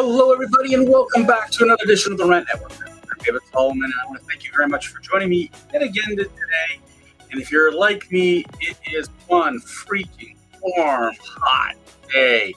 Hello, everybody, and welcome back to another edition of the Rant Network. I'm David Solomon, and I want to thank you very much for joining me yet again today. And if you're like me, it is one freaking warm, hot day,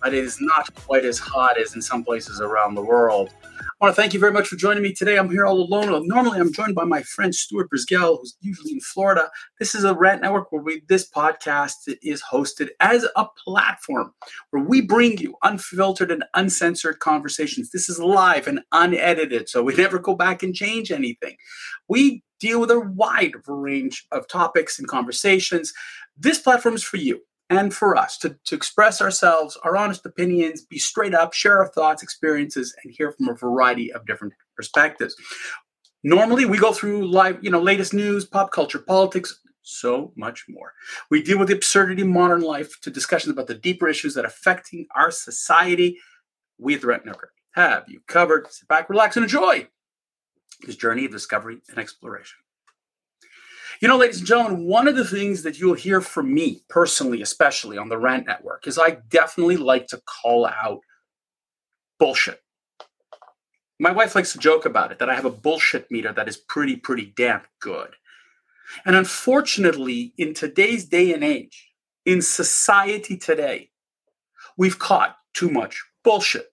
but it is not quite as hot as in some places around the world. I want to thank you very much for joining me today. I'm here all alone. Normally, I'm joined by my friend Stuart Brisgell, who's usually in Florida. This is a rant network where we, this podcast is hosted as a platform where we bring you unfiltered and uncensored conversations. This is live and unedited, so we never go back and change anything. We deal with a wide range of topics and conversations. This platform is for you and for us to, to express ourselves, our honest opinions, be straight up, share our thoughts, experiences, and hear from a variety of different perspectives. Normally, we go through live, you know, latest news, pop culture, politics, so much more. We deal with the absurdity of modern life to discussions about the deeper issues that are affecting our society. We at the Rant Network have you covered. Sit back, relax, and enjoy this journey of discovery and exploration. You know, ladies and gentlemen, one of the things that you'll hear from me personally, especially on the Rant Network, is I definitely like to call out bullshit. My wife likes to joke about it that I have a bullshit meter that is pretty, pretty damn good. And unfortunately, in today's day and age, in society today, we've caught too much bullshit.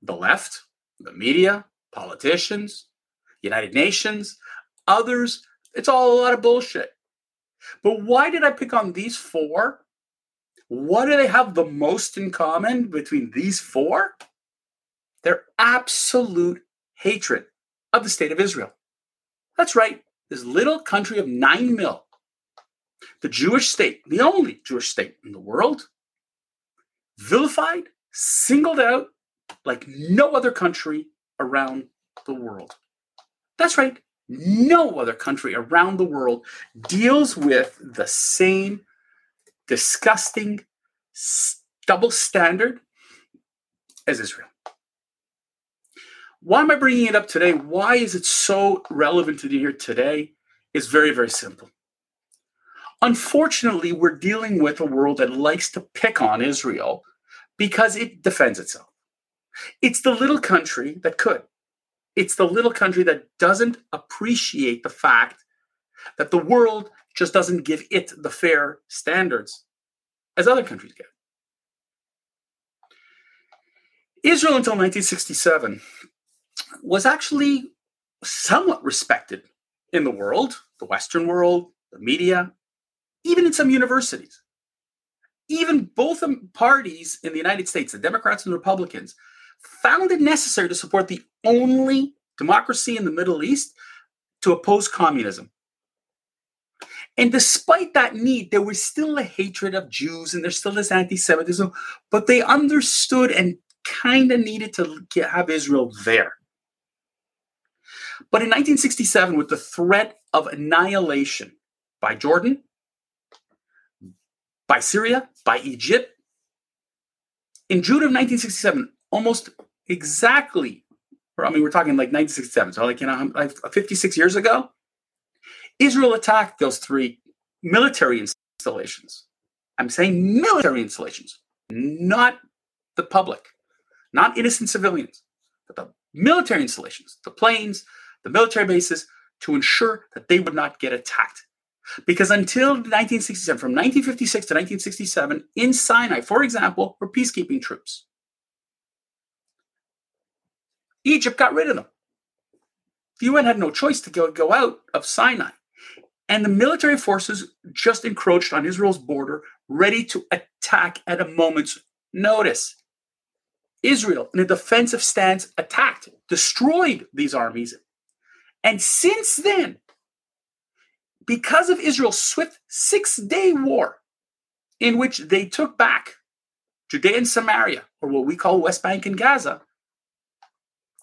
The left, the media, politicians, United Nations, others it's all a lot of bullshit. But why did I pick on these four? What do they have the most in common between these four? Their absolute hatred of the state of Israel. That's right, this little country of nine mil, the Jewish state, the only Jewish state in the world, vilified, singled out like no other country around the world. That's right, no other country around the world deals with the same disgusting double standard as Israel. Why am I bringing it up today? Why is it so relevant to hear today? Is very, very simple. Unfortunately, we're dealing with a world that likes to pick on Israel because it defends itself. It's the little country that could. It's the little country that doesn't appreciate the fact that the world just doesn't give it the fair standards as other countries get. Israel until 1967 was actually somewhat respected in the world, the Western world, the media, even in some universities. Even both parties in the United States, the Democrats and the Republicans, found it necessary to support the only democracy in the Middle East to oppose communism. And despite that need, there was still a hatred of Jews and there's still this anti Semitism, but they understood and kind of needed to have Israel there. But in 1967, with the threat of annihilation by Jordan, by Syria, by Egypt, in June of 1967, almost exactly, I mean, we're talking like 1967, so like, you know, like 56 years ago, Israel attacked those three military installations. I'm saying military installations, not the public, not innocent civilians, but the military installations, the planes, the military bases, to ensure that they would not get attacked. Because until 1967, from 1956 to 1967, in Sinai, for example, were peacekeeping troops. Egypt got rid of them. The UN had no choice to go, go out of Sinai. And the military forces just encroached on Israel's border, ready to attack at a moment's notice. Israel, in a defensive stance, attacked, destroyed these armies. And since then, because of Israel's swift six day war, in which they took back Judea and Samaria, or what we call West Bank and Gaza,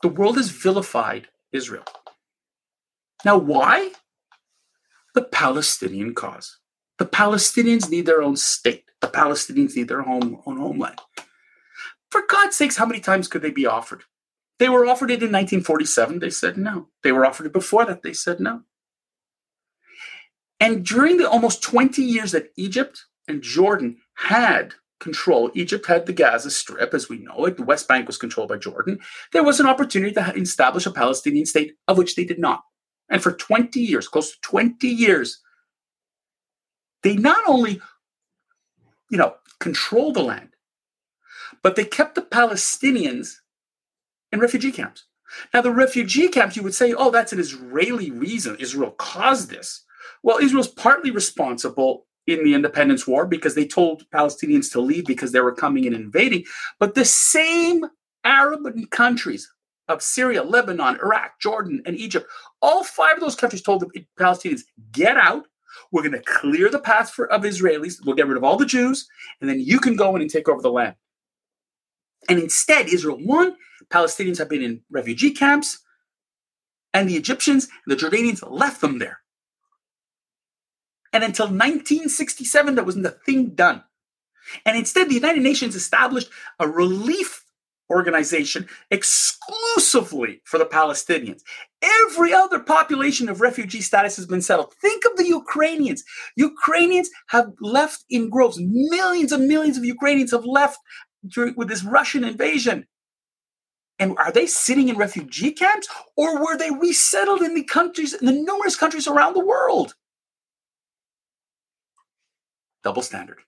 the world has vilified Israel. Now, why? The Palestinian cause. The Palestinians need their own state. The Palestinians need their home, own homeland. For God's sakes, how many times could they be offered? They were offered it in 1947. They said no. They were offered it before that. They said no. And during the almost 20 years that Egypt and Jordan had control. Egypt had the Gaza Strip, as we know it. The West Bank was controlled by Jordan. There was an opportunity to establish a Palestinian state, of which they did not. And for 20 years, close to 20 years, they not only, you know, control the land, but they kept the Palestinians in refugee camps. Now, the refugee camps, you would say, oh, that's an Israeli reason. Israel caused this. Well, Israel's partly responsible in the independence war because they told Palestinians to leave because they were coming and invading. But the same Arab countries of Syria, Lebanon, Iraq, Jordan, and Egypt, all five of those countries told the Palestinians, get out. We're going to clear the path for, of Israelis. We'll get rid of all the Jews, and then you can go in and take over the land. And instead, Israel won. Palestinians have been in refugee camps, and the Egyptians and the Jordanians left them there. And until 1967, there wasn't a thing done. And instead, the United Nations established a relief organization exclusively for the Palestinians. Every other population of refugee status has been settled. Think of the Ukrainians. Ukrainians have left in groves. Millions and millions of Ukrainians have left during, with this Russian invasion. And are they sitting in refugee camps or were they resettled in the countries, in the numerous countries around the world? Double standard.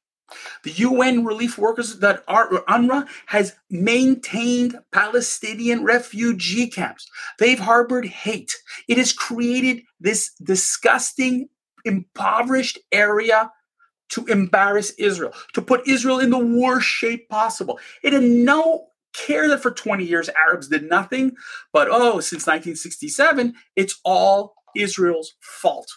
The UN relief workers that are UNRWA has maintained Palestinian refugee camps. They've harbored hate. It has created this disgusting, impoverished area to embarrass Israel, to put Israel in the worst shape possible. It had no care that for 20 years Arabs did nothing, but oh, since 1967, it's all Israel's fault.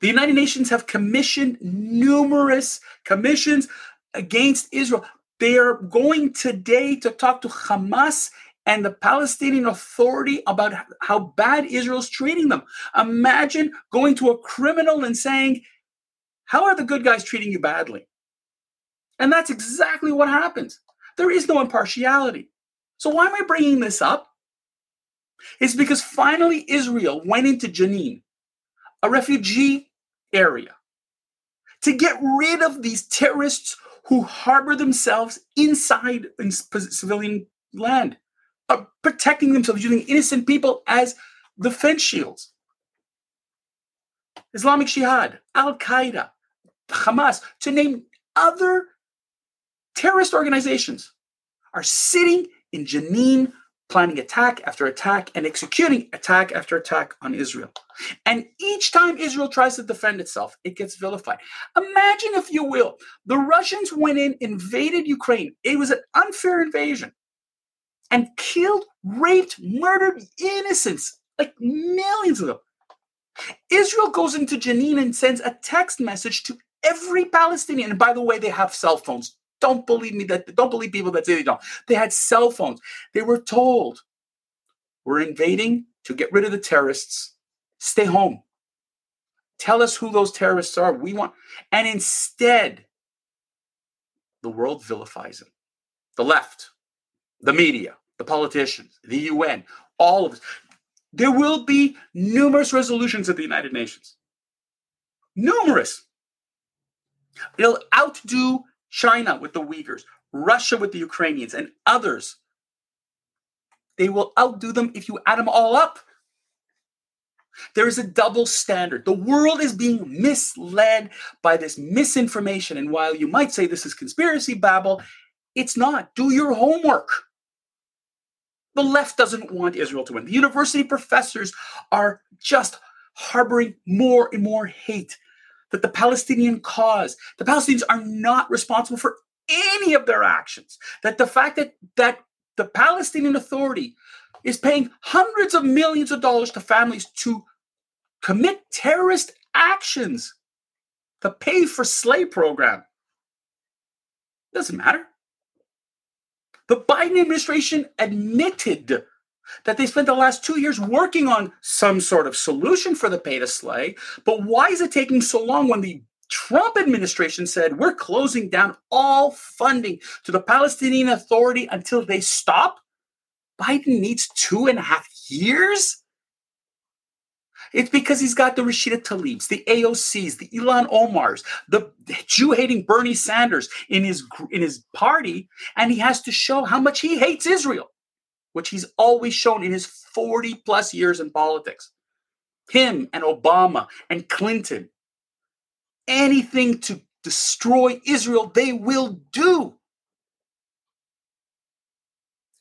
The United Nations have commissioned numerous commissions against Israel. They are going today to talk to Hamas and the Palestinian Authority about how bad Israel's treating them. Imagine going to a criminal and saying, How are the good guys treating you badly? And that's exactly what happens. There is no impartiality. So, why am I bringing this up? It's because finally Israel went into Jenin a refugee area to get rid of these terrorists who harbor themselves inside in civilian land, uh, protecting themselves using innocent people as defense shields. Islamic Jihad, Al Qaeda, Hamas, to name other terrorist organizations, are sitting in Jenin planning attack after attack and executing attack after attack on Israel. And each time Israel tries to defend itself, it gets vilified. Imagine, if you will, the Russians went in, invaded Ukraine. It was an unfair invasion and killed, raped, murdered innocents, like millions of them. Israel goes into Jenin and sends a text message to every Palestinian. And by the way, they have cell phones. Don't believe me that don't believe people that say they don't. They had cell phones. They were told, we're invading to get rid of the terrorists. Stay home. Tell us who those terrorists are. We want and instead the world vilifies them. The left, the media, the politicians, the UN, all of us. There will be numerous resolutions at the United Nations. Numerous. It'll outdo China with the Uyghurs, Russia with the Ukrainians, and others. They will outdo them if you add them all up. There is a double standard. The world is being misled by this misinformation. And while you might say this is conspiracy babble, it's not. Do your homework. The left doesn't want Israel to win. The university professors are just harboring more and more hate that the Palestinian cause, the Palestinians are not responsible for any of their actions. That the fact that that the Palestinian Authority is paying hundreds of millions of dollars to families to commit terrorist actions to pay for slave program doesn't matter. The Biden administration admitted that they spent the last two years working on some sort of solution for the pay to slay. But why is it taking so long when the Trump administration said we're closing down all funding to the Palestinian Authority until they stop? Biden needs two and a half years? It's because he's got the Rashida Tlaibs, the AOCs, the Ilhan Omars, the Jew-hating Bernie Sanders in his in his party, and he has to show how much he hates Israel, which he's always shown in his 40 plus years in politics. Him and Obama and Clinton, anything to destroy Israel, they will do.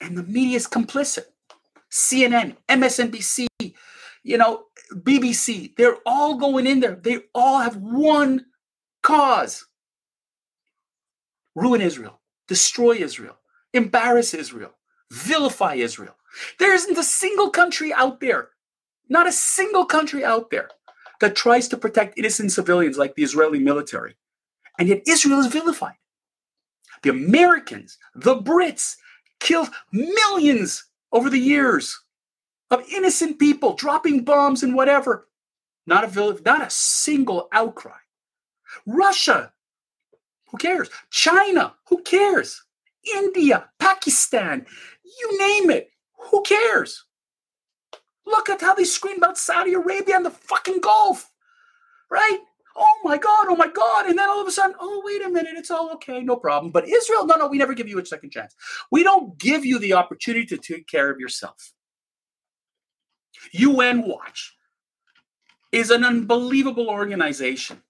And the media is complicit. CNN, MSNBC, you know, BBC, they're all going in there. They all have one cause ruin Israel, destroy Israel, embarrass Israel, vilify Israel. There isn't a single country out there, not a single country out there that tries to protect innocent civilians like the Israeli military. And yet Israel is vilified. The Americans, the Brits, killed millions over the years of innocent people dropping bombs and whatever. Not a village, not a single outcry. Russia, who cares? China, who cares? India, Pakistan, you name it, who cares? Look at how they scream about Saudi Arabia and the fucking Gulf, right? Oh my God, oh my God. And then all of a sudden, oh, wait a minute, it's all okay, no problem. But Israel, no, no, we never give you a second chance. We don't give you the opportunity to take care of yourself. UN Watch is an unbelievable organization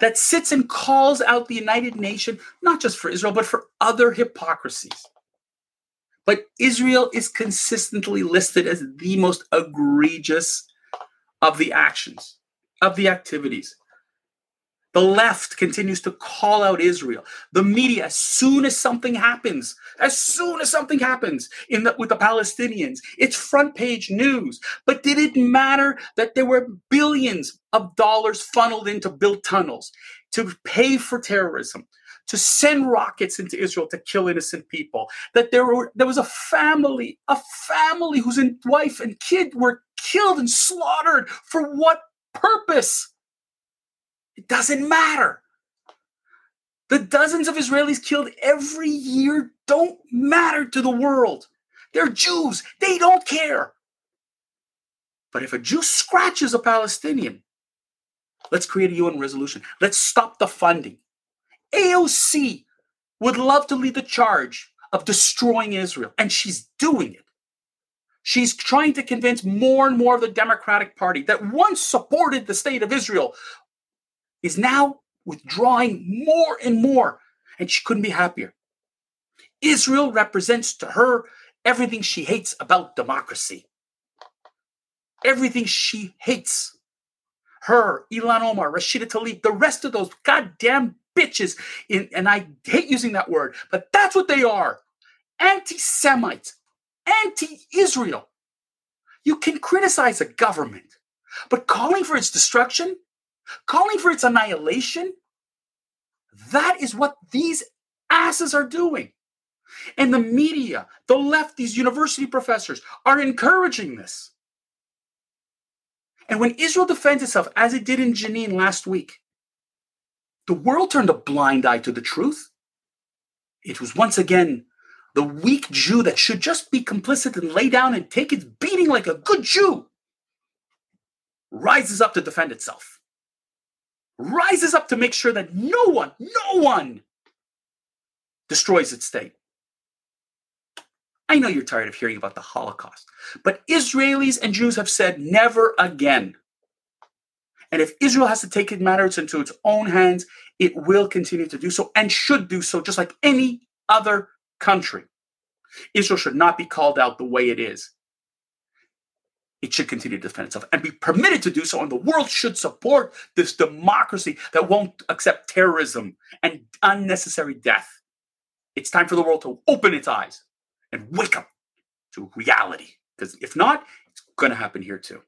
that sits and calls out the United Nations, not just for Israel, but for other hypocrisies. But Israel is consistently listed as the most egregious of the actions, of the activities. The left continues to call out Israel. The media, as soon as something happens, as soon as something happens in the, with the Palestinians, it's front page news. But did it matter that there were billions of dollars funneled into built tunnels, to pay for terrorism, to send rockets into Israel to kill innocent people? That there were there was a family, a family whose wife and kid were killed and slaughtered for what purpose? It doesn't matter. The dozens of Israelis killed every year don't matter to the world. They're Jews. They don't care. But if a Jew scratches a Palestinian, let's create a UN resolution. Let's stop the funding. AOC would love to lead the charge of destroying Israel, and she's doing it. She's trying to convince more and more of the Democratic Party that once supported the state of Israel is now withdrawing more and more, and she couldn't be happier. Israel represents to her everything she hates about democracy. Everything she hates. Her, Ilhan Omar, Rashida Tlaib, the rest of those goddamn bitches, in, and I hate using that word, but that's what they are anti Semites, anti Israel. You can criticize a government, but calling for its destruction, calling for its annihilation. That is what these asses are doing. And the media, the left, these university professors are encouraging this. And when Israel defends itself, as it did in Jenin last week, the world turned a blind eye to the truth. It was once again the weak Jew that should just be complicit and lay down and take its beating like a good Jew rises up to defend itself rises up to make sure that no one, no one destroys its state. I know you're tired of hearing about the Holocaust, but Israelis and Jews have said never again. And if Israel has to take matters into its own hands, it will continue to do so and should do so just like any other country. Israel should not be called out the way it is it should continue to defend itself and be permitted to do so. And the world should support this democracy that won't accept terrorism and unnecessary death. It's time for the world to open its eyes and wake up to reality. Because if not, it's going to happen here too.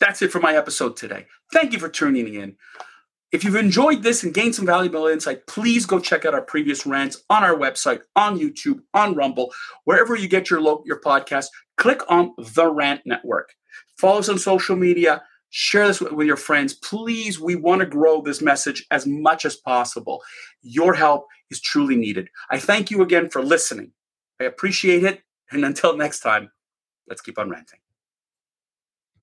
That's it for my episode today. Thank you for tuning in. If you've enjoyed this and gained some valuable insight, please go check out our previous rants on our website, on YouTube, on Rumble, wherever you get your lo- your podcast. Click on the Rant Network. Follow us on social media. Share this with, with your friends. Please, we want to grow this message as much as possible. Your help is truly needed. I thank you again for listening. I appreciate it. And until next time, let's keep on ranting.